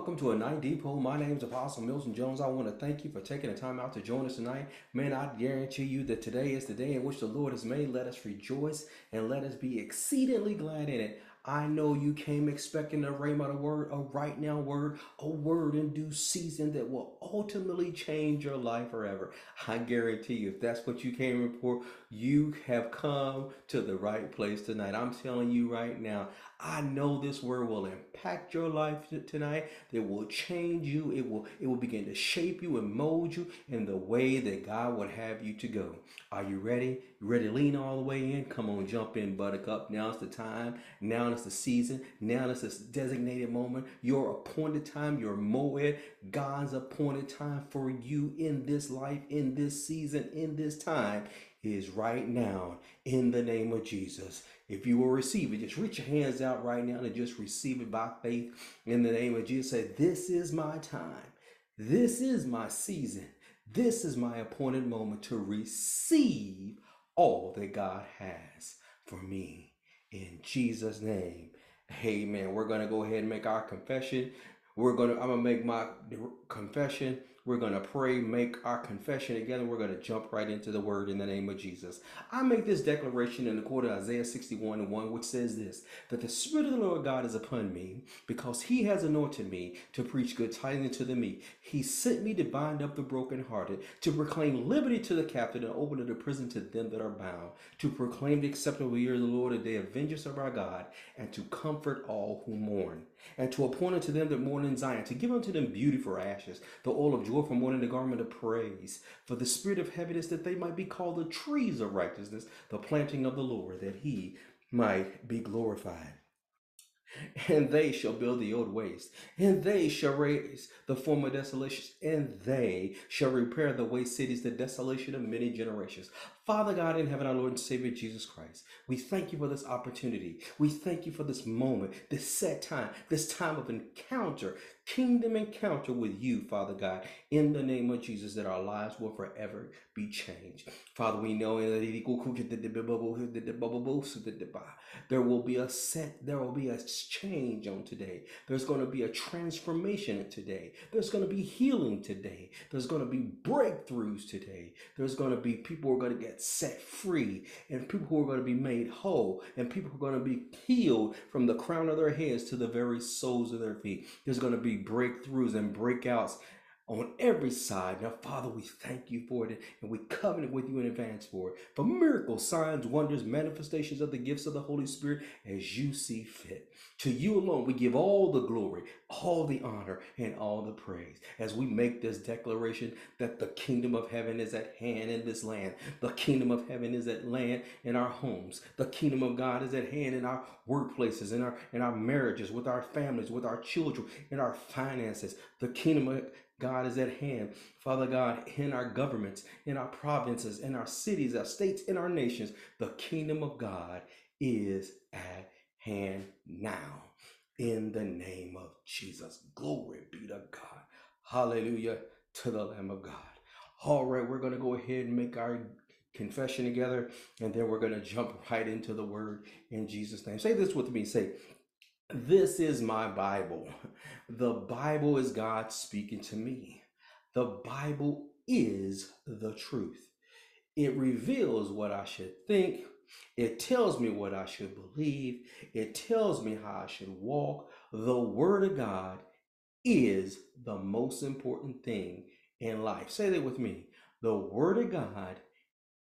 welcome to a night depot. My name is Apostle Milton Jones. I want to thank you for taking the time out to join us tonight. Man, I guarantee you that today is the day in which the Lord has made. Let us rejoice and let us be exceedingly glad in it. I know you came expecting a rhema, word, a right now word, a word in due season that will ultimately change your life forever. I guarantee you, if that's what you came for, you have come to the right place tonight. I'm telling you right now, I know this word will impact your life tonight. It will change you. It will it will begin to shape you and mold you in the way that God would have you to go. Are you ready? You ready to lean all the way in? Come on, jump in, buttercup. Now is the time. Now is the season. Now is this designated moment. Your appointed time, your moed, God's appointed time for you in this life, in this season, in this time is right now in the name of Jesus. If you will receive it, just reach your hands out right now and just receive it by faith in the name of Jesus. Say, This is my time. This is my season. This is my appointed moment to receive all that God has for me. In Jesus' name, amen. We're going to go ahead and make our confession. We're going to, I'm going to make my confession we're going to pray, make our confession together. We're going to jump right into the word in the name of Jesus. I make this declaration in the quote of Isaiah 61 and 1, which says this that the Spirit of the Lord God is upon me because he has anointed me to preach good tidings to the meek. He sent me to bind up the brokenhearted, to proclaim liberty to the captive and open the prison to them that are bound, to proclaim the acceptable year of the Lord, a day of vengeance of our God, and to comfort all who mourn, and to appoint unto them that mourn in Zion, to give unto them beauty for ashes, the oil of joy for mourning, the garment of praise, for the spirit of heaviness, that they might be called the trees of righteousness, the planting of the Lord, that he might be glorified and they shall build the old waste, and they shall raise the former desolations, and they shall repair the waste cities, the desolation of many generations. Father God in heaven, our Lord and Savior Jesus Christ, we thank you for this opportunity. We thank you for this moment, this set time, this time of encounter, kingdom encounter with you, Father God, in the name of Jesus, that our lives will forever be changed. Father, we know there will be a set, there will be a change on today. There's going to be a transformation today. There's going to be healing today. There's going to be breakthroughs today. There's going to be people who are going to get set free and people who are going to be made whole and people who are going to be healed from the crown of their heads to the very soles of their feet. There's going to be breakthroughs and breakouts on every side. Now, Father, we thank you for it and we covenant with you in advance for it. For miracles, signs, wonders, manifestations of the gifts of the Holy Spirit as you see fit. To you alone, we give all the glory, all the honor, and all the praise as we make this declaration that the kingdom of heaven is at hand in this land. The kingdom of heaven is at land in our homes. The kingdom of God is at hand in our workplaces, in our in our marriages, with our families, with our children, in our finances. The kingdom of God is at hand. Father God, in our governments, in our provinces, in our cities, our states, in our nations, the kingdom of God is at hand now. In the name of Jesus. Glory be to God. Hallelujah to the Lamb of God. All right, we're going to go ahead and make our confession together, and then we're going to jump right into the word in Jesus' name. Say this with me. Say, this is my Bible. The Bible is God speaking to me. The Bible is the truth. It reveals what I should think. It tells me what I should believe. It tells me how I should walk. The Word of God is the most important thing in life. Say that with me. The Word of God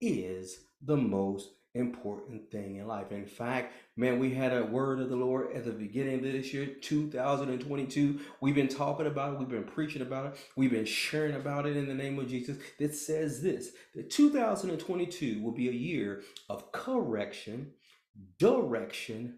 is the most important thing in life. In fact, man, we had a word of the Lord at the beginning of this year, 2022. We've been talking about it, we've been preaching about it, we've been sharing about it in the name of Jesus. That says this that 2022 will be a year of correction, direction,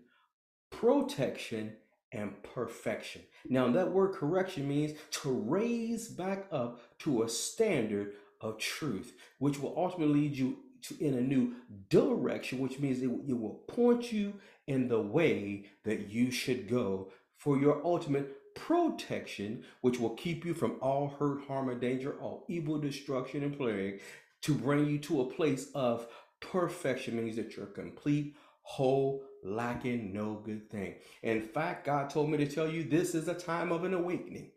protection, and perfection. Now, that word correction means to raise back up to a standard of truth, which will ultimately lead you to in a new direction, which means it, it will point you in the way that you should go for your ultimate protection, which will keep you from all hurt, harm, or danger, all evil, destruction, and plague, to bring you to a place of perfection means that you're complete, whole, lacking no good thing. In fact, God told me to tell you this is a time of an awakening.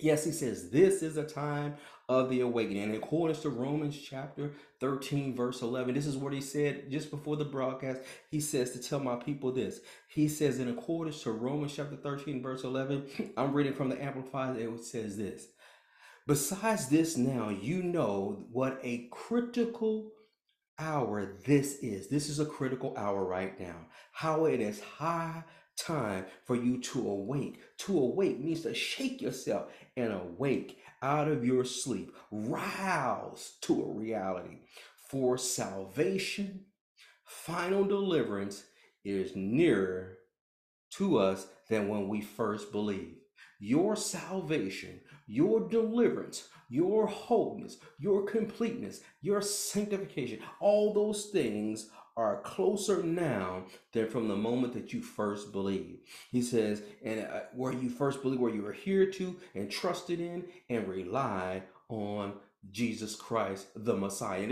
Yes, he says this is a time of the awakening. According to Romans chapter 13, verse 11, this is what he said just before the broadcast. He says to tell my people this. He says, in accordance to Romans chapter 13, verse 11, I'm reading from the Amplified, it says this. Besides this, now you know what a critical hour this is. This is a critical hour right now. How it is high time for you to awake. To awake means to shake yourself and awake out of your sleep. Rouse to a reality. For salvation, final deliverance is nearer to us than when we first believed. Your salvation, your deliverance, your wholeness, your completeness, your sanctification, all those things are closer now than from the moment that you first believed. He says, and uh, where you first believe, where you were here to and trusted in and relied on Jesus Christ, the Messiah.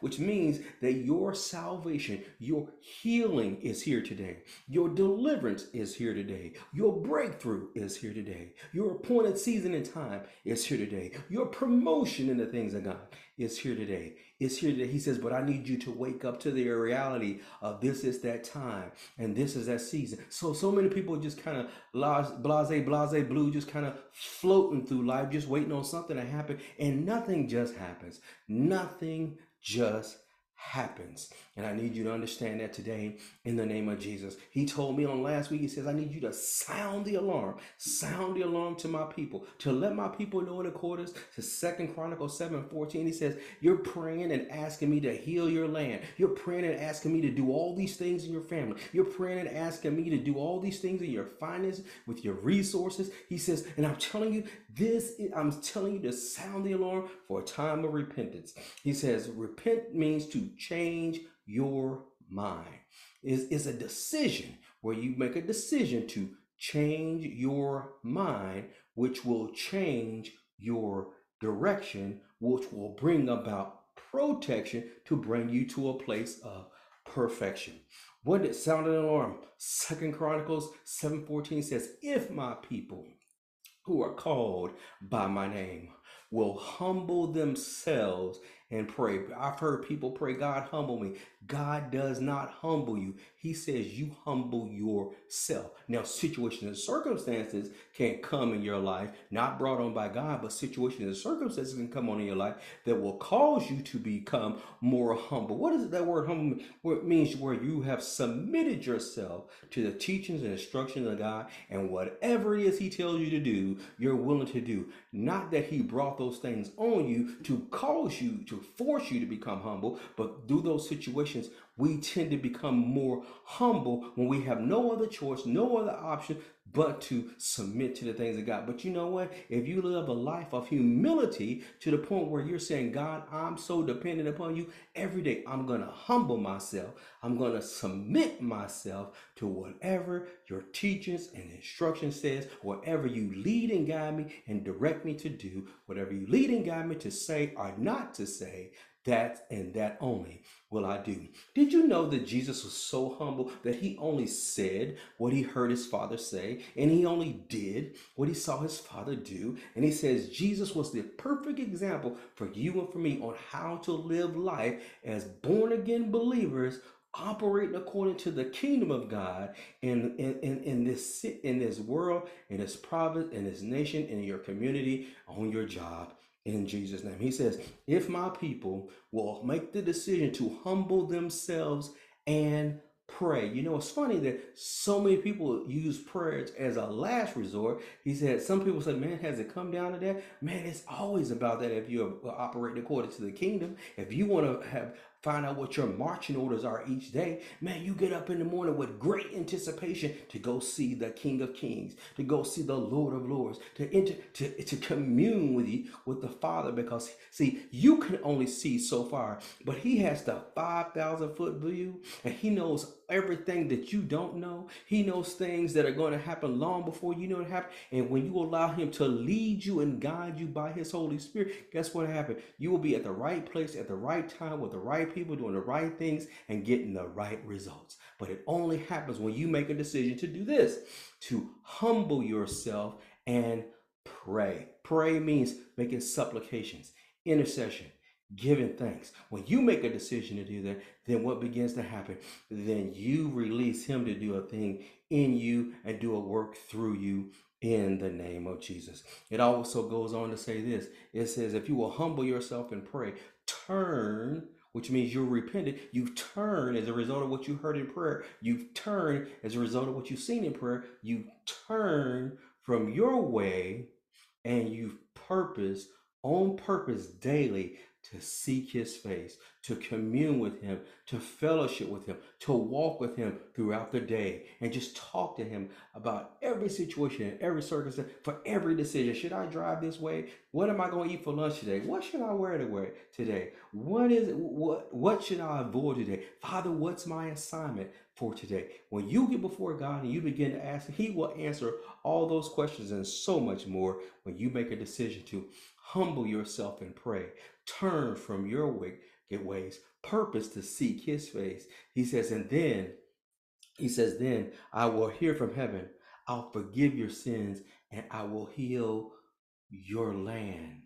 Which means that your salvation, your healing is here today. Your deliverance is here today. Your breakthrough is here today. Your appointed season and time is here today. Your promotion in the things of God is here today. Is here today. He says, but I need you to wake up to the reality of this is that time and this is that season. So, so many people just kind of blase, blase, blue, just kind of floating through life, just waiting on something to happen. And nothing just happens. Nothing just happens. And I need you to understand that today in the name of Jesus. He told me on last week, he says, I need you to sound the alarm, sound the alarm to my people, to let my people know in accordance to Second Chronicles 7 14. He says, You're praying and asking me to heal your land. You're praying and asking me to do all these things in your family. You're praying and asking me to do all these things in your finances, with your resources. He says, and I'm telling you, this is, I'm telling you to sound the alarm for a time of repentance. He says, repent means to change your mind. Is is a decision where you make a decision to change your mind, which will change your direction, which will bring about protection to bring you to a place of perfection. What did sound an alarm? Second Chronicles 7:14 says, If my people who are called by my name will humble themselves and pray. I've heard people pray, God, humble me. God does not humble you. He says you humble yourself. Now, situations and circumstances can come in your life, not brought on by God, but situations and circumstances can come on in your life that will cause you to become more humble. What is that word humble? What it means where you have submitted yourself to the teachings and instructions of God, and whatever it is He tells you to do, you're willing to do. Not that He brought those things on you to cause you to force you to become humble, but through those situations, we tend to become more humble when we have no other choice, no other option but to submit to the things of God. But you know what? If you live a life of humility to the point where you're saying, God, I'm so dependent upon you every day, I'm going to humble myself. I'm going to submit myself to whatever your teachings and instruction says, whatever you lead and guide me and direct me to do, whatever you lead and guide me to say or not to say, that and that only will I do. Did you know that Jesus was so humble that he only said what he heard his father say, and he only did what he saw his father do? And he says Jesus was the perfect example for you and for me on how to live life as born again believers operating according to the kingdom of God in, in, in, in this in this world, in this province, in this nation, in your community, on your job in Jesus' name. He says, If my people will make the decision to humble themselves and pray. You know, it's funny that so many people use prayers as a last resort. He said, some people say, man, has it come down to that? Man, it's always about that if you're operating according to the kingdom. If you want to have find out what your marching orders are each day, man, you get up in the morning with great anticipation to go see the King of Kings, to go see the Lord of Lords, to enter, to, to commune with you, with the Father, because see, you can only see so far, but He has the 5,000 foot view, and He knows everything that you don't know. He knows things that are going to happen long before you know it happen. And when you allow Him to lead you and guide you by His Holy Spirit, guess what happened? You will be at the right place at the right time with the right people, doing the right things, and getting the right results. But it only happens when you make a decision to do this to humble yourself and pray. Pray means making supplications, intercession, giving thanks. When you make a decision to do that, then what begins to happen? Then you release Him to do a thing in you and do a work through you in the name of Jesus. It also goes on to say this it says, If you will humble yourself and pray, turn. Which means you're repented. You've turned as a result of what you heard in prayer. You've turned as a result of what you've seen in prayer. You turn from your way and you've purpose on purpose daily to seek his face, to commune with him, to fellowship with him, to walk with him throughout the day, and just talk to him about every situation every circumstance for every decision. Should I drive this way? What am I going to eat for lunch today? What should I wear today? What is it? What what should I avoid today? Father, what's my assignment for today? When you get before God and you begin to ask, He will answer all those questions and so much more when you make a decision to humble yourself and pray. Turn from your wicked ways, purpose to seek his face. He says, and then, he says, then I will hear from heaven. I'll forgive your sins and I will heal your land.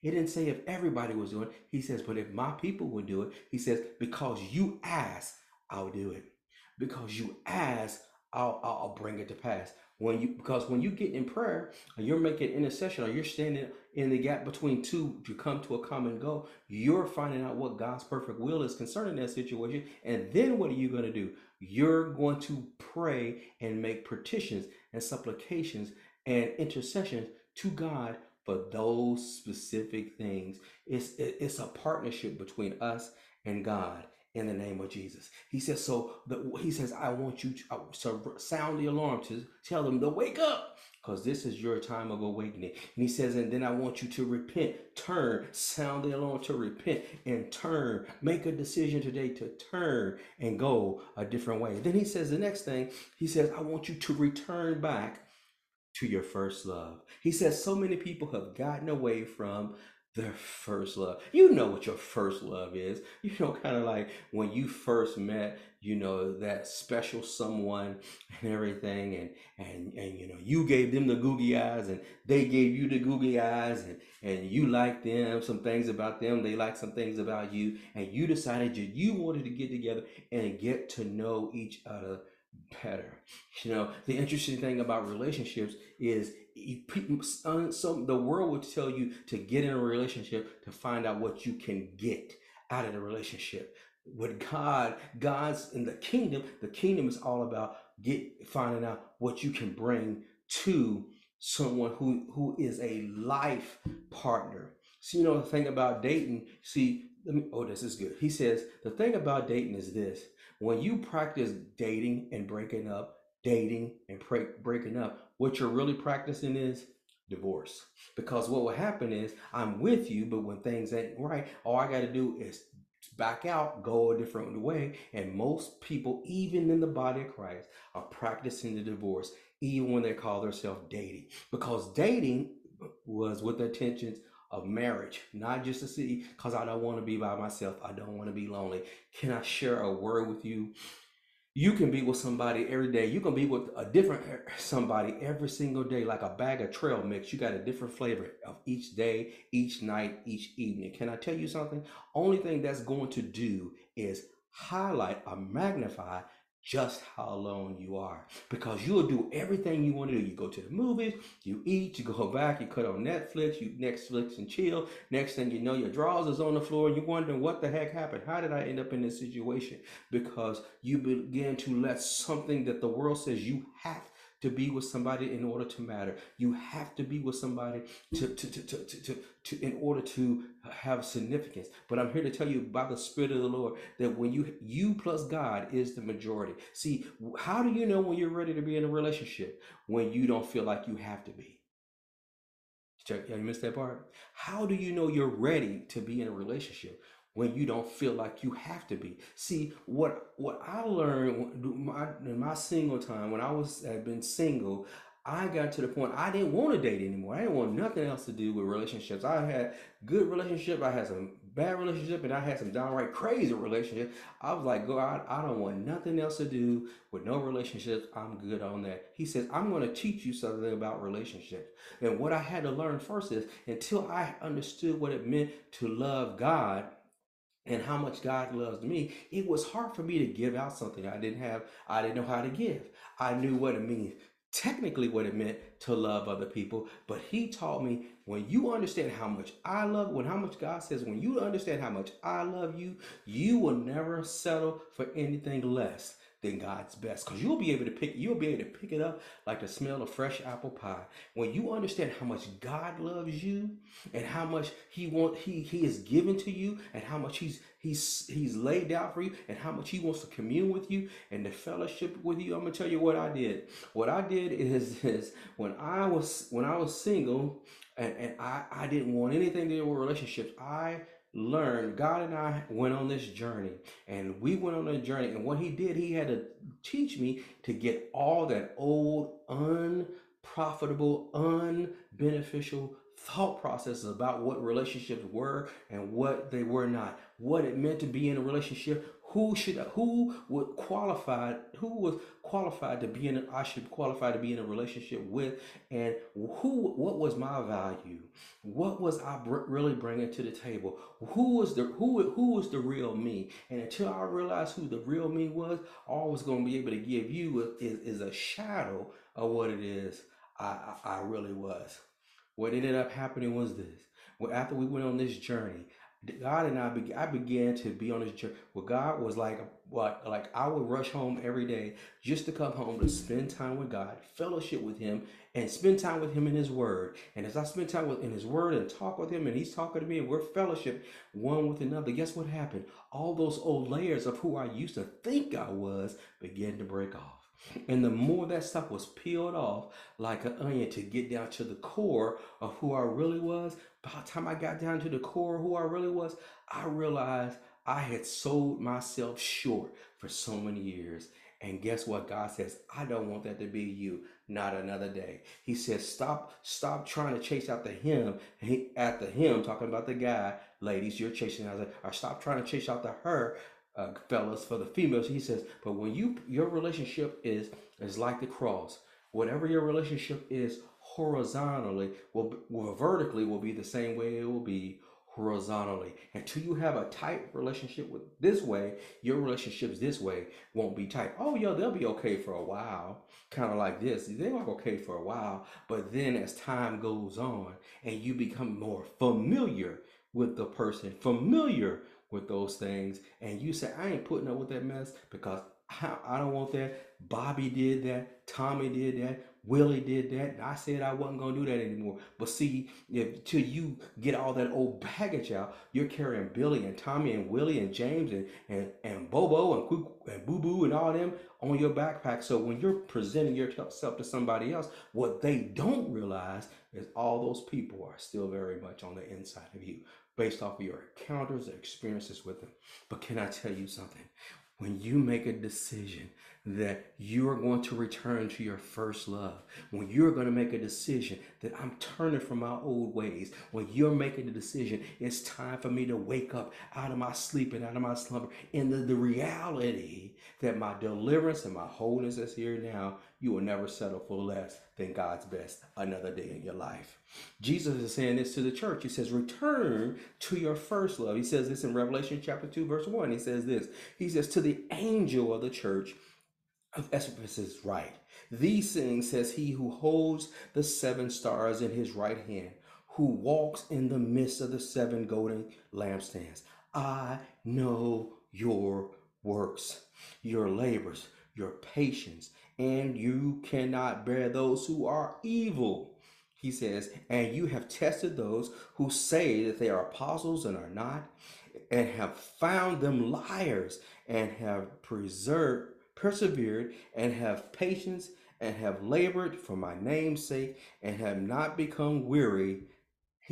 He didn't say if everybody was doing it. He says, but if my people would do it, he says, because you ask, I'll do it. Because you ask, I'll, I'll bring it to pass. When you because when you get in prayer and you're making intercession or you're standing in the gap between two to come to a common goal, you're finding out what God's perfect will is concerning that situation. And then what are you going to do? You're going to pray and make petitions and supplications and intercessions to God for those specific things. It's it's a partnership between us and God in the name of Jesus. He says, so the, he says, I want you to, to sound the alarm to tell them to wake up because this is your time of awakening. And he says, and then I want you to repent, turn, sound the alarm to repent and turn. Make a decision today to turn and go a different way. Then he says the next thing, he says, I want you to return back to your first love. He says so many people have gotten away from their first love. You know what your first love is. You know, kind of like when you first met, you know, that special someone and everything, and and and you know, you gave them the googly eyes and they gave you the googly eyes, and and you liked them, some things about them, they liked some things about you, and you decided that you wanted to get together and get to know each other better. You know, the interesting thing about relationships is Uh, some the world would tell you to get in a relationship to find out what you can get out of the relationship. With God, God's in the kingdom, the kingdom is all about get finding out what you can bring to someone who who is a life partner. So you know the thing about dating, see, me oh this is good. He says the thing about dating is this when you practice dating and breaking up, dating and breaking up, what you're really practicing is divorce. Because what will happen is I'm with you, but when things ain't right, all I got to do is back out, go a different way. And most people, even in the body of Christ, are practicing the divorce, even when they call themselves dating. Because dating was with the intentions of marriage, not just to see, because I don't want to be by myself. I don't want to be lonely. Can I share a word with you? You can be with somebody every day. You can be with a different somebody every single day, like a bag of trail mix. You got a different flavor of each day, each night, each evening. Can I tell you something? Only thing that's going to do is highlight or magnify just how alone you are because you'll do everything you want to do. You go to the movies, you eat, you go back, you cut on Netflix, you Netflix and chill. Next thing you know, your drawers is on the floor and you're wondering what the heck happened. How did I end up in this situation? Because you begin to let something that the world says you have to be with somebody in order to matter. You have to be with somebody to, to, to, to, to, to, to in order to have significance. But I'm here to tell you by the Spirit of the Lord that when you you plus God is the majority. See, how do you know when you're ready to be in a relationship? When you don't feel like you have to be. Check, you missed that part. How do you know you're ready to be in a relationship? When you don't feel like you have to be. See, what what I learned in my single time when I was had been single, I got to the point I didn't want to date anymore. I didn't want nothing else to do with relationships. I had good relationship. I had some bad relationship, and I had some downright crazy relationship. I was like, God, I don't want nothing else to do with no relationships. I'm good on that. He says, I'm going to teach you something about relationships. And what I had to learn first is until I understood what it meant to love God and how much God loves me, it was hard for me to give out something I didn't have, I didn't know how to give. I knew what it means, technically what it meant to love other people, but he taught me when you understand how much I love, when how much God says, when you understand how much I love you, you will never settle for anything less than God's best. Because you'll be able to pick, you'll be able to pick it up like the smell of fresh apple pie. When you understand how much God loves you and how much He want He He is given to you and how much He's He's He's laid out for you and how much He wants to commune with you and the fellowship with you. I'm gonna tell you what I did. What I did is is when I was when I was single and, and I, I didn't want anything to do with relationships, I learned god and i went on this journey and we went on a journey and what he did he had to teach me to get all that old unprofitable unbeneficial thought processes about what relationships were and what they were not what it meant to be in a relationship who should who would qualify who was qualified to be in a, I should qualify to be in a relationship with and who what was my value? What was I br- really bringing to the table? Who was the who who was the real me? And until I realized who the real me was all I was going to be able to give you is, is a shadow of what it is I, I, I really was. What ended up happening was this. Well after we went on this journey God and I, be, I began to be on this journey where God was like, what, like I would rush home every day just to come home to spend time with God, fellowship with Him, and spend time with Him in His Word. And as I spend time with in His Word and talk with Him, and He's talking to me, and we're fellowship one with another. Guess what happened? All those old layers of who I used to think I was began to break off. And the more that stuff was peeled off like an onion to get down to the core of who I really was, by the time I got down to the core of who I really was, I realized I had sold myself short for so many years. And guess what? God says, I don't want that to be you, not another day. He says, stop, stop trying to chase after him. He, after him, talking about the guy, ladies, you're chasing after, or stop trying to chase after her uh, fellas, for the females, he says, but when you your relationship is is like the cross, whatever your relationship is horizontally will, will vertically will be the same way it will be horizontally. Until you have a tight relationship with this way, your relationships this way won't be tight. Oh, yeah, they'll be okay for a while, kind of like this. They're okay for a while, but then as time goes on and you become more familiar with the person, familiar with those things, and you say, I ain't putting up with that mess because I, I don't want that. Bobby did that. Tommy did that. Willie did that. And I said I wasn't going to do that anymore. But see, if till you get all that old baggage out, you're carrying Billy and Tommy and Willie and James and, and, and Bobo and, and Boo Boo and all them on your backpack. So when you're presenting yourself to somebody else, what they don't realize is all those people are still very much on the inside of you based off of your encounters and experiences with them. But can I tell you something? When you make a decision that you are going to return to your first love, when you're going to make a decision that I'm turning from my old ways, when you're making the decision, it's time for me to wake up out of my sleep and out of my slumber in the, the reality that my deliverance and my wholeness is here now, you will never settle for less than God's best another day in your life. Jesus is saying this to the church. He says, Return to your first love. He says this in Revelation chapter 2, verse 1. He says this. He says, To the angel of the church of Ephesus, write, These things says he who holds the seven stars in his right hand, who walks in the midst of the seven golden lampstands. I know your works, your labors, your patience, and you cannot bear those who are evil. He says, and you have tested those who say that they are apostles and are not, and have found them liars, and have preserved, persevered, and have patience, and have labored for my name's sake, and have not become weary.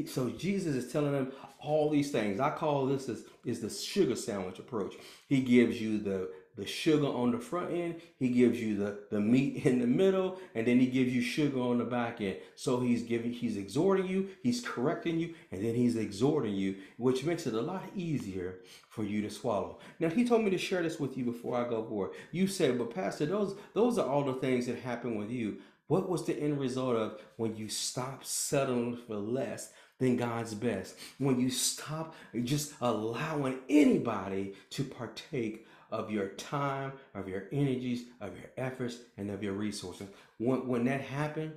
So Jesus is telling them all these things. I call this is, is the sugar sandwich approach. He gives you the the sugar on the front end, he gives you the, the meat in the middle, and then he gives you sugar on the back end. So he's giving, he's exhorting you, he's correcting you, and then he's exhorting you, which makes it a lot easier for you to swallow. Now he told me to share this with you before I go forward. You said, but Pastor, those those are all the things that happen with you. What was the end result of when you stop settling for less than God's best? When you stop just allowing anybody to partake of your time, of your energies, of your efforts, and of your resources. When, when that happened,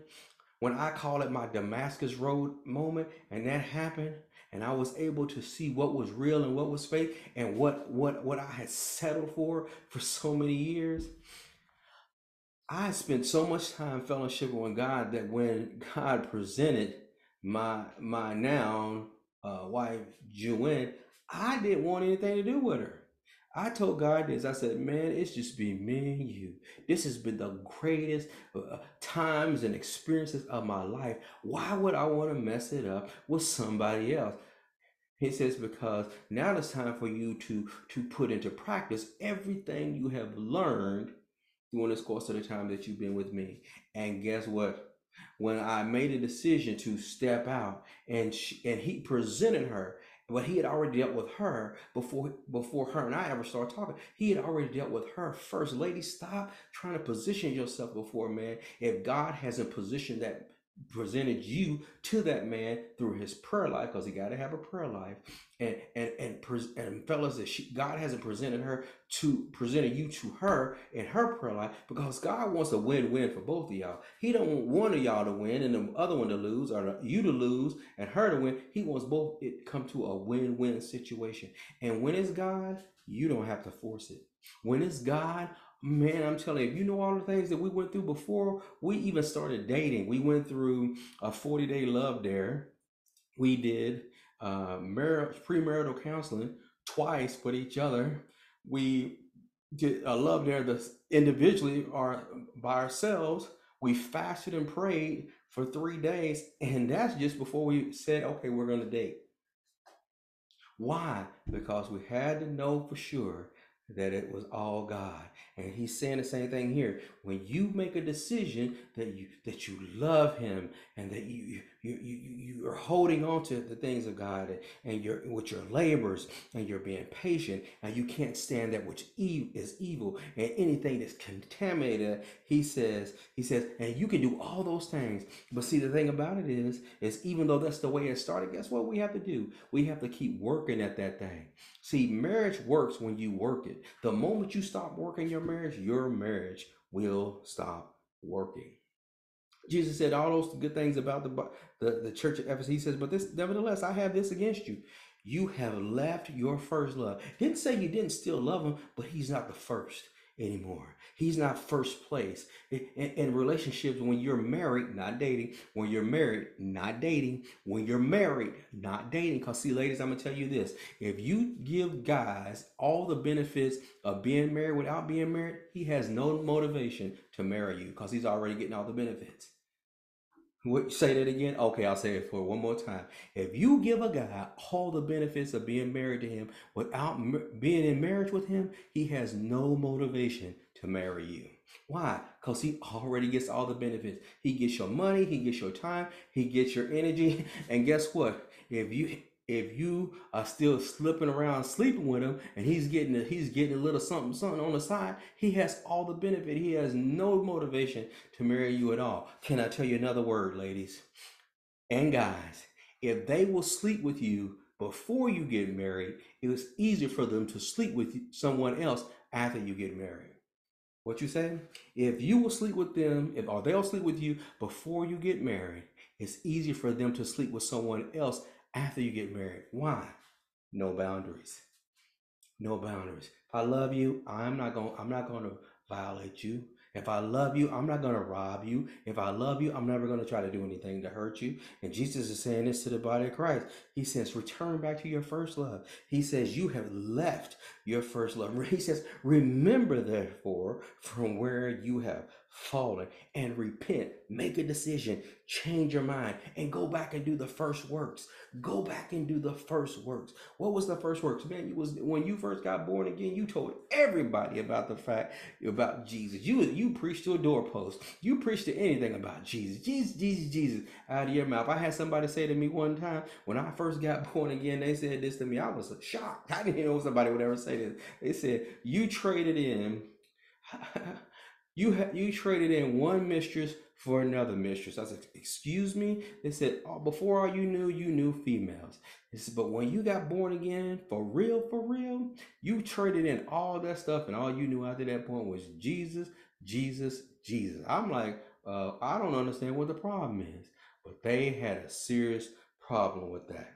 when I call it my Damascus Road moment, and that happened, and I was able to see what was real and what was fake, and what what what I had settled for for so many years, I spent so much time fellowship with God that when God presented my my now uh, wife Joanne, I didn't want anything to do with her. I told God this. I said, "Man, it's just been me and you. This has been the greatest uh, times and experiences of my life. Why would I want to mess it up with somebody else?" He says, "Because now it's time for you to to put into practice everything you have learned." during this course of the time that you've been with me. And guess what? When I made a decision to step out, and she, and he presented her, but he had already dealt with her before before her and I ever started talking. He had already dealt with her first. Lady, stop trying to position yourself before man. If God hasn't positioned that presented you to that man through his prayer life because he got to have a prayer life. And and and, and fellas that she, god hasn't presented her to presented you to her in her prayer life because god wants a win-win for both of y'all. He don't want one of y'all to win and the other one to lose or you to lose and her to win. He wants both it come to a win-win situation. And when it's god you don't have to force it. When it's god Man, I'm telling you, you know all the things that we went through before we even started dating, we went through a 40 day love dare. We did uh, mar- premarital counseling twice with each other. We did a love dare the individually or by ourselves. We fasted and prayed for three days, and that's just before we said, okay, we're going to date. Why? Because we had to know for sure that it was all God. And he's saying the same thing here. When you make a decision that you that you love him and that you you you, you are holding on to the things of God and you're with your labors and you're being patient and you can't stand that which is evil and anything that's contaminated, he says, he says, and you can do all those things. But see, the thing about it is, is even though that's the way it started, guess what we have to do? We have to keep working at that thing. See, marriage works when you work it. The moment you stop working your marriage, your marriage will stop working. Jesus said all those good things about the, the, the church of Ephesus. He says, but this, nevertheless, I have this against you. You have left your first love. Didn't say you didn't still love him, but he's not the first anymore. He's not first place. In, in, relationships, when you're married, not dating, when you're married, not dating, when you're married, not dating. Because, see, ladies, I'm going to tell you this if you give guys all the benefits of being married without being married, he has no motivation to marry you because he's already getting all the benefits. What, say that again? Okay, I'll say it for one more time. If you give a guy all the benefits of being married to him without being in marriage with him, he has no motivation to marry you. Why? Because he already gets all the benefits. He gets your money, he gets your time, he gets your energy. And guess what? If you if you are still slipping around sleeping with him and he's getting a, he's getting a little something something on the side he has all the benefit. He has no motivation to marry you at all. Can i tell you another word ladies? And guys if they will sleep with you before you get married it was easier for them to sleep with someone else after you get married. What you say? If you will sleep with them if or they'll sleep with you before you get married it's easier for them to sleep with someone else after you get married. Why? No boundaries. No boundaries. If I love you, I'm not going I'm not going to violate you. If I love you, I'm not going to rob you. If I love you, I'm never going to try to do anything to hurt you. And Jesus is saying this to the body of Christ. He says, return back to your first love. He says, you have left your first love. He says, remember therefore from where you have fallen and repent. Make a decision, change your mind, and go back and do the first works. Go back and do the first works. What was the first works? Man, you was when you first got born again, you told everybody about the fact about Jesus. You you preached to a doorpost. You preached to anything about Jesus. Jesus, Jesus, Jesus out of your mouth. I had somebody say to me one time when I first got born again, they said this to me. I was shocked. I didn't know somebody would ever say this. They said, You traded in You ha- you traded in one mistress for another mistress. I said, excuse me. They said, oh, before all you knew, you knew females. They said, but when you got born again, for real, for real, you traded in all that stuff, and all you knew after that point was Jesus, Jesus, Jesus. I'm like, uh, I don't understand what the problem is, but they had a serious problem with that.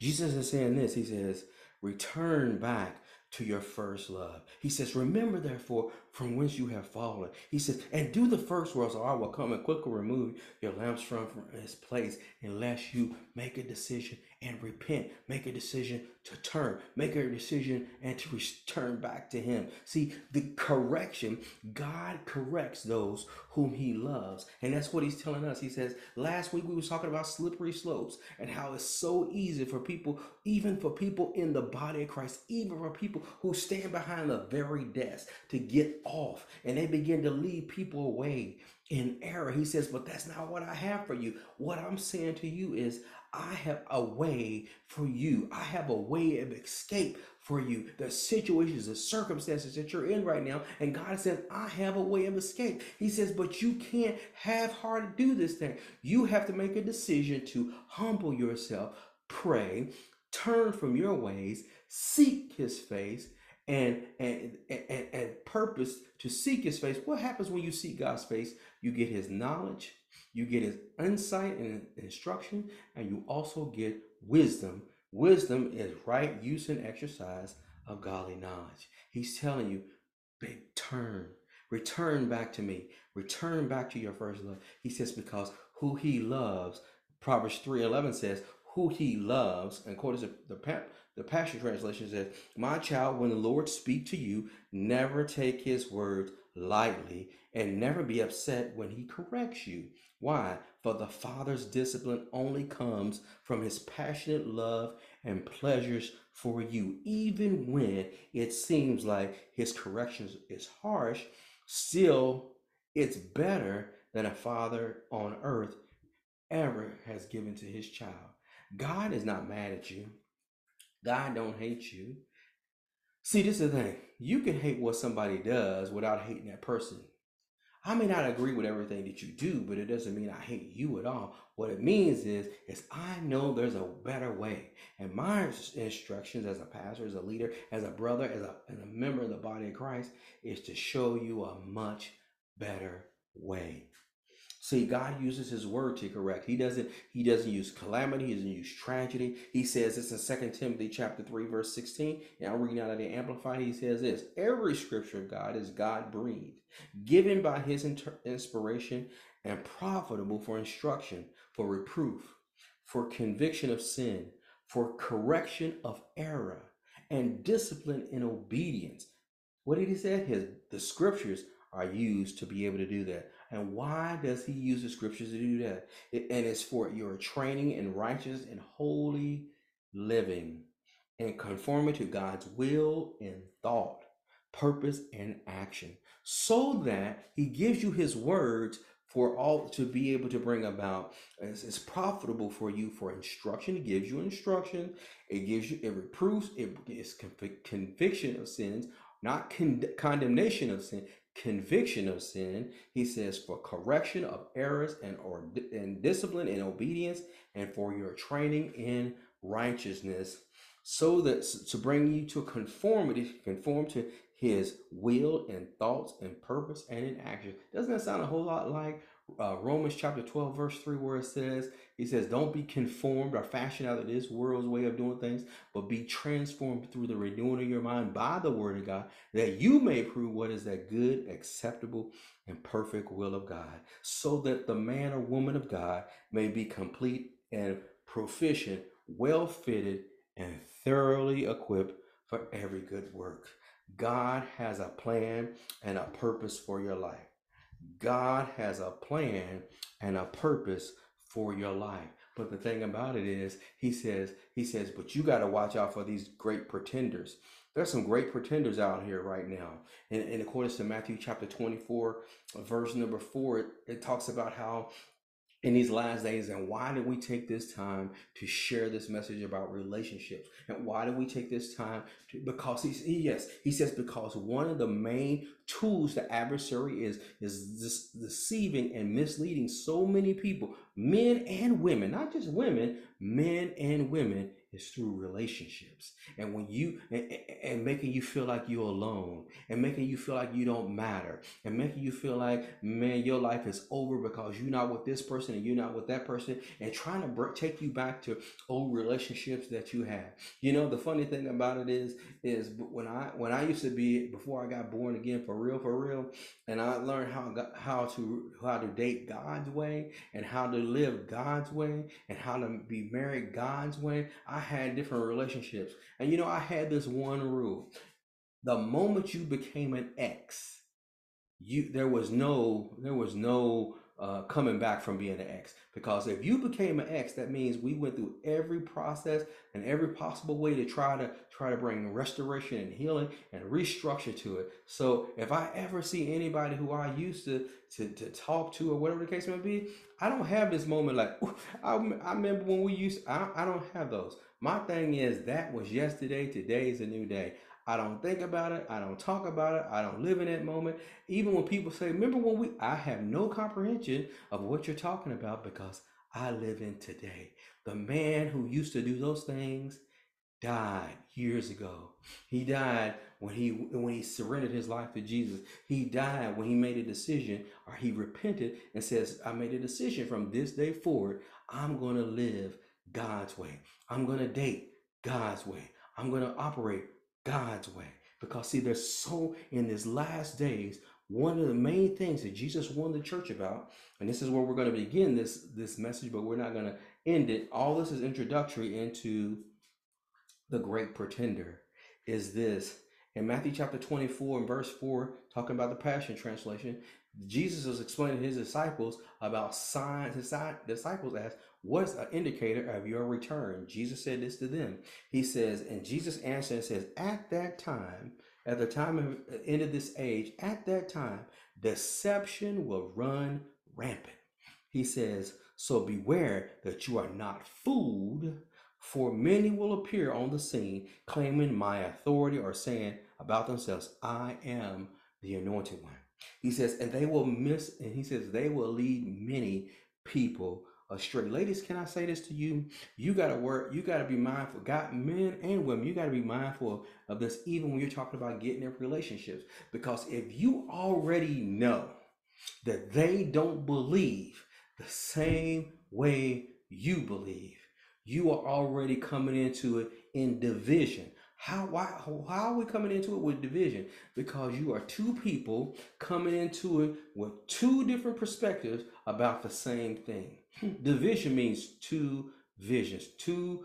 Jesus is saying this. He says, return back to your first love. He says, Remember therefore from whence you have fallen. He says, And do the first works, or I will come and quickly remove your lamps from, from its place, unless you make a decision and repent. Make a decision to turn. Make a decision and to return back to Him. See, the correction, God corrects those whom He loves. And that's what He's telling us. He says, Last week we was talking about slippery slopes and how it's so easy for people, even for people in the body of Christ, even for people who stand behind the very desk to get off and they begin to lead people away in error. He says, But that's not what I have for you. What I'm saying to you is, I have a way for you. I have a way of escape for you. The situations, the circumstances that you're in right now. And God says, I have a way of escape. He says, but you can't have hard to do this thing. You have to make a decision to humble yourself, pray, turn from your ways, seek his face, and and, and and purpose to seek his face. What happens when you seek God's face? You get his knowledge, you get his insight and instruction, and you also get wisdom. Wisdom is right use and exercise of godly knowledge. He's telling you, big turn, return back to me, return back to your first love. He says, because who he loves, Proverbs 3:11 says, who he loves, and according the the Passion Translation says, My child, when the Lord speak to you, never take his words lightly and never be upset when he corrects you. Why? For the Father's discipline only comes from his passionate love and pleasures for you. Even when it seems like his corrections is harsh, still it's better than a father on earth ever has given to his child. God is not mad at you. God don't hate you. See, this is the thing. You can hate what somebody does without hating that person. I may not agree with everything that you do, but it doesn't mean I hate you at all. What it means is, is I know there's a better way. And my instructions as a pastor, as a leader, as a brother, as a, as a member of the body of Christ is to show you a much better way. See, God uses his word to correct. He doesn't, he doesn't use calamity, he doesn't use tragedy. He says this in 2 Timothy chapter 3, verse 16. And I'm reading out of the Amplified. He says this every scripture of God is God breathed, given by his inter- inspiration, and profitable for instruction, for reproof, for conviction of sin, for correction of error, and discipline in obedience. What did he say? His the scriptures are used to be able to do that. And why does he use the scriptures to do that? It, and it's for your training in righteous and holy living and conforming to God's will and thought, purpose and action, so that he gives you his words for all to be able to bring about. It's, it's, profitable for you for instruction. It gives you instruction. It gives you it reproves it is conviction of sins not con- condemnation of sin conviction of sin. He says for correction of errors and or and discipline and obedience, and for your training in righteousness, so that to bring you to conformity, conform to His will and thoughts and purpose and in action. Doesn't that sound a whole lot like uh, Romans chapter 12, verse 3, where it says, He says, Don't be conformed or fashioned out of this world's way of doing things, but be transformed through the renewing of your mind by the word of God, that you may prove what is that good, acceptable, and perfect will of God, so that the man or woman of God may be complete and proficient, well fitted, and thoroughly equipped for every good work. God has a plan and a purpose for your life. God has a plan and a purpose for your life. But the thing about it is, he says, he says, but you got to watch out for these great pretenders. There's some great pretenders out here right now. And, and according to Matthew chapter 24, verse number four, it, it talks about how in these last days and why did we take this time to share this message about relationships? And why did we take this time to because he's he, yes he says because one of the main tools the adversary is is this deceiving and misleading so many people men and women not just women men and women is through relationships. And when you and, and, making you feel like you're alone and making you feel like you don't matter and making you feel like man your life is over because you're not with this person and you're not with that person and trying to take you back to old relationships that you had. You know the funny thing about it is is when i when i used to be before i got born again for real for real and i learned how how to how to date god's way and how to live god's way and how to be married god's way i had different relationships. And you know, I had this one rule. The moment you became an ex, you there was no there was no uh, coming back from being an ex because if you became an ex that means we went through every process and every possible way to try to try to bring restoration and healing and restructure to it so if i ever see anybody who i used to to, to talk to or whatever the case may be i don't have this moment like I, I remember when we used I, I don't have those my thing is that was yesterday. Today is a new day. I don't think about it. I don't talk about it. I don't live in that moment. Even when people say, remember when we, I have no comprehension of what you're talking about because I live in today. The man who used to do those things died years ago. He died when he when he surrendered his life to Jesus. He died when he made a decision or he repented and says, I made a decision from this day forward. I'm going to live God's way. I'm going to date God's way. I'm going to operate God's way. Because, see, there's so, in these last days, one of the main things that Jesus warned the church about, and this is where we're going to begin this, this message, but we're not going to end it. All this is introductory into the great pretender, is this. In Matthew chapter 24 and verse 4, talking about the Passion Translation, Jesus was explaining to his disciples about signs. His disciples asked, What's an indicator of your return? Jesus said this to them. He says, and Jesus answered and says, At that time, at the time of the uh, end of this age, at that time, deception will run rampant. He says, So beware that you are not fooled, for many will appear on the scene claiming my authority or saying about themselves, I am the anointed one. He says, and they will miss, and he says, they will lead many people astray. Ladies, can I say this to you? You got to work, you got to be mindful. God, men and women, you got to be mindful of this even when you're talking about getting in relationships. Because if you already know that they don't believe the same way you believe, you are already coming into it in division. How why how are we coming into it with division? Because you are two people coming into it with two different perspectives about the same thing. Division means two visions, two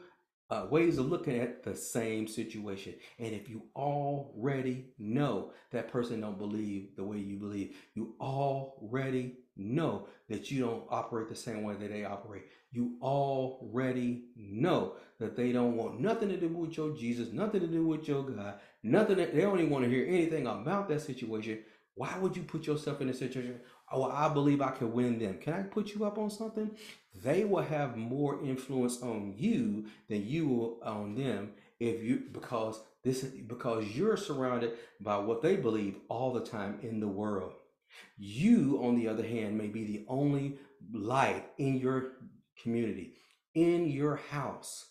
uh, ways of looking at the same situation. And if you already know that person don't believe the way you believe, you already know that you don't operate the same way that they operate. You already know that they don't want nothing to do with your Jesus, nothing to do with your God, nothing. That, they don't even want to hear anything about that situation. Why would you put yourself in a situation? Oh, I believe I can win them. Can I put you up on something? They will have more influence on you than you will on them if you because this is because you're surrounded by what they believe all the time in the world. You, on the other hand, may be the only light in your community, in your house,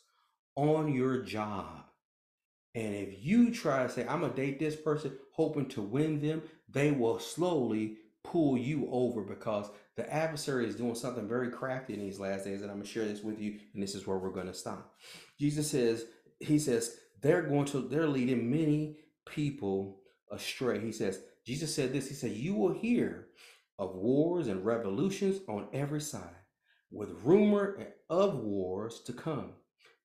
on your job. And if you try to say, I'm going to date this person, hoping to win them, they will slowly pull you over because the adversary is doing something very crafty in these last days. And I'm to share this with you. And this is where we're to stop. Jesus says, He says, they're going to, they're leading many people astray. He says, Jesus said this He said, You will hear of wars and revolutions on every side, with rumor of wars to come.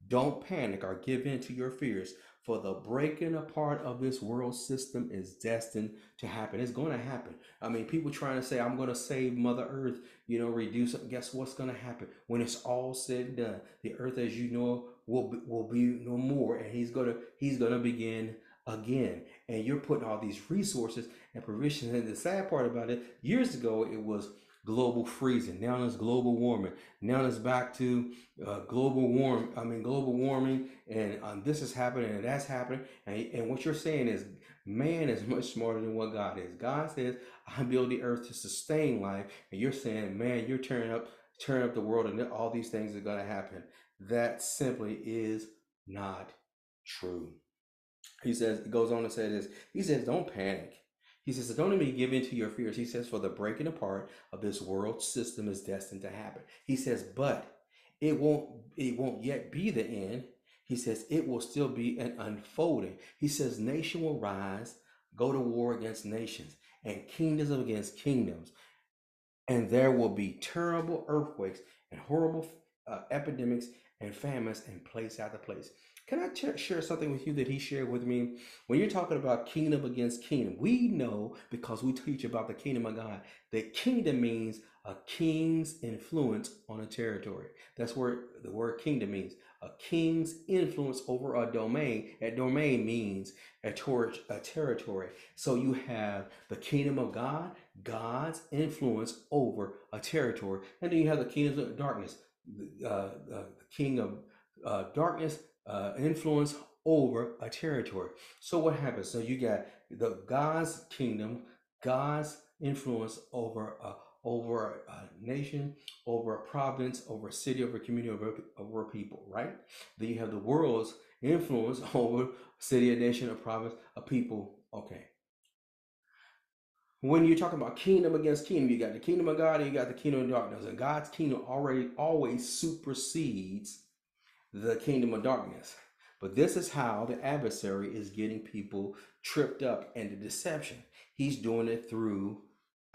Don't panic or give in to your fears, For the breaking apart of this world system is destined to happen. It's going to happen. I mean, people trying to say, I'm going to save Mother Earth, you know, reduce it. Guess what's going to happen? When it's all said and done, the earth as you know will be, will be no more. And he's going to, he's going to begin again. And you're putting all these resources and provisions. And the sad part about it, years ago, it was global freezing. Now it's global warming. Now it's back to uh, global warm. I mean global warming, and um, this is happening and that's happening. And, and what you're saying is, man is much smarter than what God is. God says, "I build the earth to sustain life," and you're saying, man, you're turning up, turning up the world, and all these things are going to happen. That simply is not true. He says, it goes on to say this. He says, don't panic. He says, don't even give in to your fears. He says, for the breaking apart of this world system is destined to happen. He says, but it won't, it won't yet be the end. He says, it will still be an unfolding. He says, nation will rise, go to war against nations, and kingdoms against kingdoms. And there will be terrible earthquakes and horrible uh, epidemics and famines in place after place. Can I share something with you that he shared with me? When you're talking about kingdom against kingdom, we know because we teach about the kingdom of God that kingdom means a king's influence on a territory. That's where the word kingdom means a king's influence over a domain. A domain means a, tor- a territory. So you have the kingdom of God, God's influence over a territory, and then you have the kingdom of darkness, uh, uh, the king of uh, darkness uh, influence over a territory. So what happens? So you got the God's kingdom, God's influence over a over a nation, over a province, over a city, over a community, over, over a people, right? Then you have the world's influence over a city, a nation, a province, a people. Okay. When you're talking about kingdom against kingdom, you got the kingdom of God and you got the kingdom of darkness. And God's kingdom already always supersedes the kingdom of darkness. But this is how the adversary is getting people tripped up into deception. He's doing it through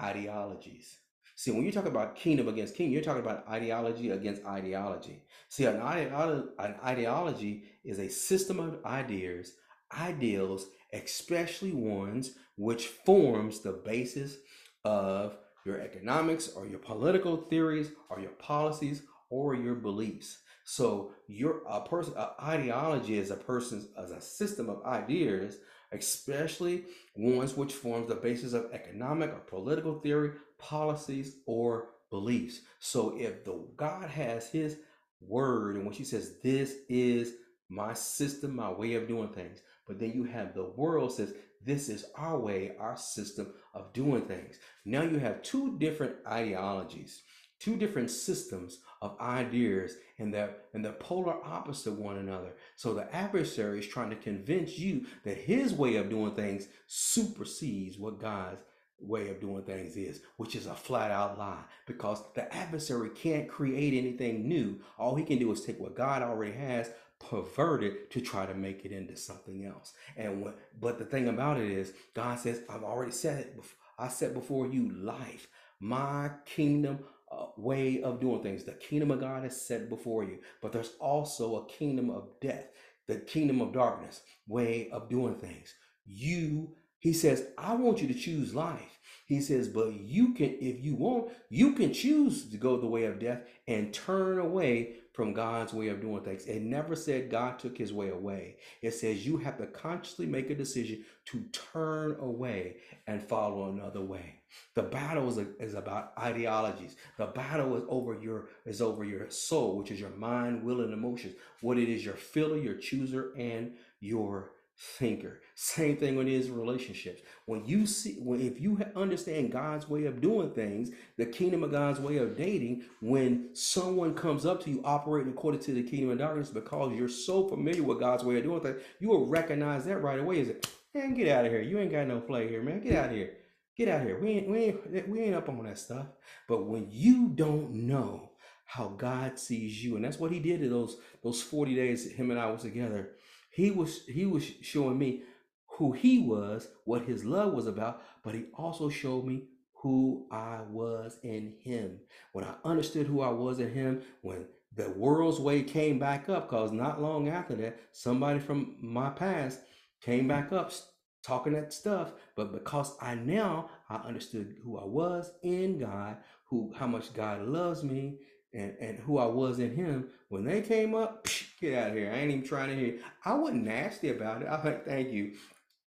ideologies. See, when you talk about kingdom against king, you're talking about ideology against ideology. See, an, ideolo- an ideology is a system of ideas, ideals, especially ones which forms the basis of your economics or your political theories or your policies or your beliefs. So your a person a ideology is a person's as a system of ideas, especially ones which forms the basis of economic or political theory, policies, or beliefs. So if the God has his word and when she says this is my system, my way of doing things, but then you have the world says this is our way, our system of doing things. Now you have two different ideologies two different systems of ideas and they're and they're polar opposite one another. So the adversary is trying to convince you that his way of doing things supersedes what god's way of doing things is which is a flat out lie. Because the adversary can't create anything new. All he can do is take what god already has pervert it to try to make it into something else. And what but the thing about it is god says i've already said it i set before you life. My kingdom uh, way of doing things. The kingdom of God is set before you, but there's also a kingdom of death, the kingdom of darkness way of doing things. You, he says, I want you to choose life. He says, but you can, if you want, you can choose to go the way of death and turn away from God's way of doing things. It never said God took his way away. It says you have to consciously make a decision to turn away and follow another way. The battle is, is about ideologies. The battle is over your is over your soul, which is your mind, will, and emotions. What it is, your filler, your chooser, and your thinker. Same thing when it is relationships. When you see, when if you understand God's way of doing things, the kingdom of God's way of dating, when someone comes up to you operating according to the kingdom of darkness, because you're so familiar with God's way of doing things, you will recognize that right away. Is it, man, get out of here. You ain't got no play here, man. Get out of here. Get out of here. We ain't, we ain't, we ain't up on that stuff. But when you don't know how God sees you, and that's what He did in those those forty days him and I was together. He was He was showing me who He was, what His love was about, but He also showed me who I was in Him. When I understood who I was in Him, when the world's way came back up because not long after that, somebody from my past came back up talking that stuff. But because I now I understood who I was in God, who how much God loves me, and, and who I was in him, when they came up, psh, get out of here. I ain't even trying to hear. I wasn't nasty about it. I like, thank you.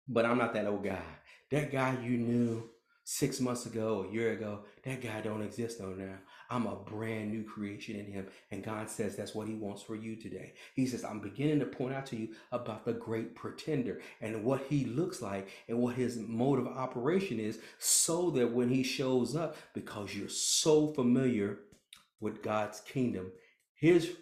But I'm not that old guy. That guy you knew six months ago, a year ago, that guy don't exist no now. I'm a brand new creation in him. And God says that's what he wants for you today. He says, I'm beginning to point out to you about the great pretender and what he looks like and what his mode of operation is so that when he shows up, because you're so familiar with God's kingdom, his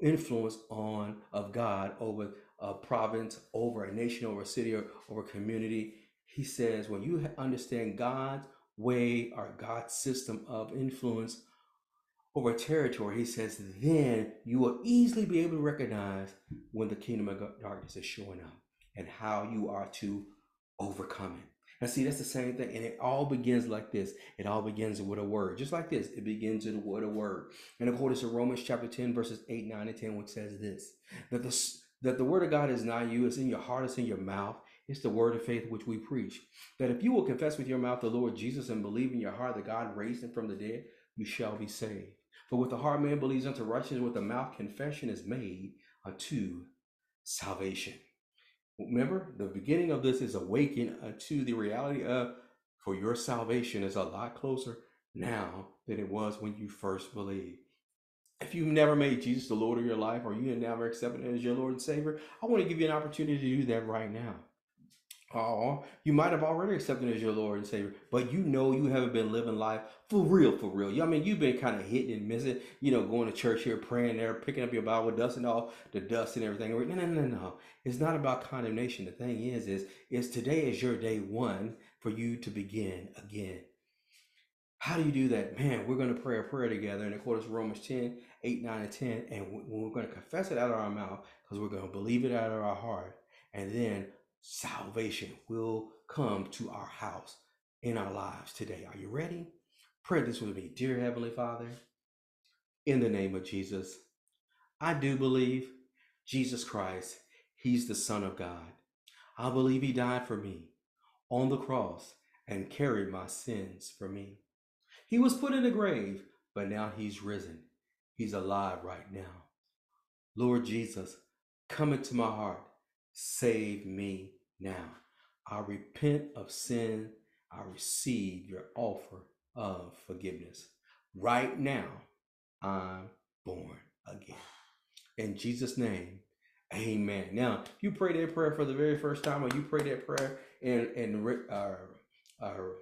influence on of God over a province, over a nation, over a city, or over a community. He says, when you understand God's way or God's system of influence over territory, he says, then you will easily be able to recognize when the kingdom of darkness is showing up and how you are to overcome it. And see, that's the same thing. And it all begins like this. It all begins with a word. Just like this, it begins with a word. And according to Romans chapter 10, verses 8, 9, and 10, which says this that the, that the word of God is not you, it's in your heart, it's in your mouth. It's the word of faith which we preach. That if you will confess with your mouth the Lord Jesus and believe in your heart that God raised him from the dead, you shall be saved. For with the heart man believes unto righteousness, with the mouth confession is made unto salvation. Remember, the beginning of this is awakening uh, to the reality of for your salvation is a lot closer now than it was when you first believed. If you've never made Jesus the Lord of your life or you have never accepted him as your Lord and Savior, I want to give you an opportunity to do that right now. Oh, you might have already accepted as your Lord and Savior, but you know you haven't been living life for real, for real. I mean, you've been kind of hitting and missing, you know, going to church here, praying there, picking up your Bible, dusting off the dust and everything. No, no, no, no. It's not about condemnation. The thing is, is, is today is your day one for you to begin again. How do you do that? Man, we're going to pray a prayer together in accordance with Romans 10, 8, 9, and 10. And we're going to confess it out of our mouth because we're going to believe it out of our heart. And then salvation will come to our house in our lives today. Are you ready? Pray this with me. Dear Heavenly Father, in the name of Jesus, I do believe Jesus Christ, He's the Son of God. I believe He died for me on the cross and carried my sins for me. He was put in the grave, but now He's risen. He's alive right now. Lord Jesus, come into my heart. Save me now. I repent of sin. I receive your offer of forgiveness. Right now, I'm born again. In Jesus' name, amen. Now, you pray that prayer for the very first time or you pray that prayer in, in our, our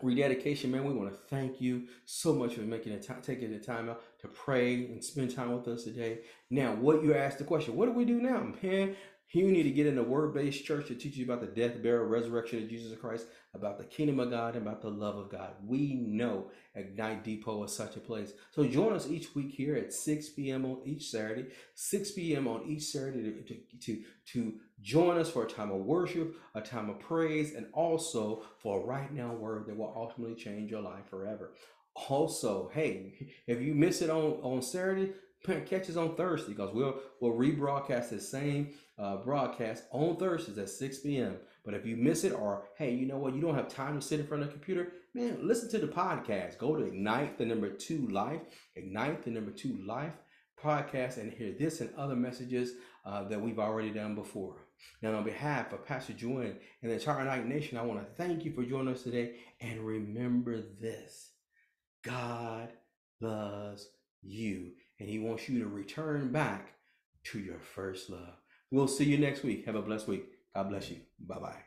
rededication, man, we want to thank you so much for making the time, taking the time out to pray and spend time with us today. Now, what you asked the question, what do we do now, man? You need to get in a word based church to teach you about the death, burial, resurrection of Jesus Christ, about the kingdom of God, and about the love of God. We know Ignite Depot is such a place. So join us each week here at 6 p.m. on each Saturday, 6 p.m. on each Saturday to, to, to, to join us for a time of worship, a time of praise, and also for a right now word that will ultimately change your life forever. Also, hey, if you miss it on, on Saturday, catch us on Thursday because we'll we'll rebroadcast the same uh, broadcast on Thursdays at 6 p.m. But if you miss it, or hey, you know what, you don't have time to sit in front of the computer, man, listen to the podcast. Go to Ignite the number two life, Ignite the number two life podcast, and hear this and other messages uh, that we've already done before. Now, on behalf of Pastor Joanne and the entire Ignite Nation, I want to thank you for joining us today. And remember this God loves you, and He wants you to return back to your first love. We'll see you next week. Have a blessed week. God bless you. Bye bye.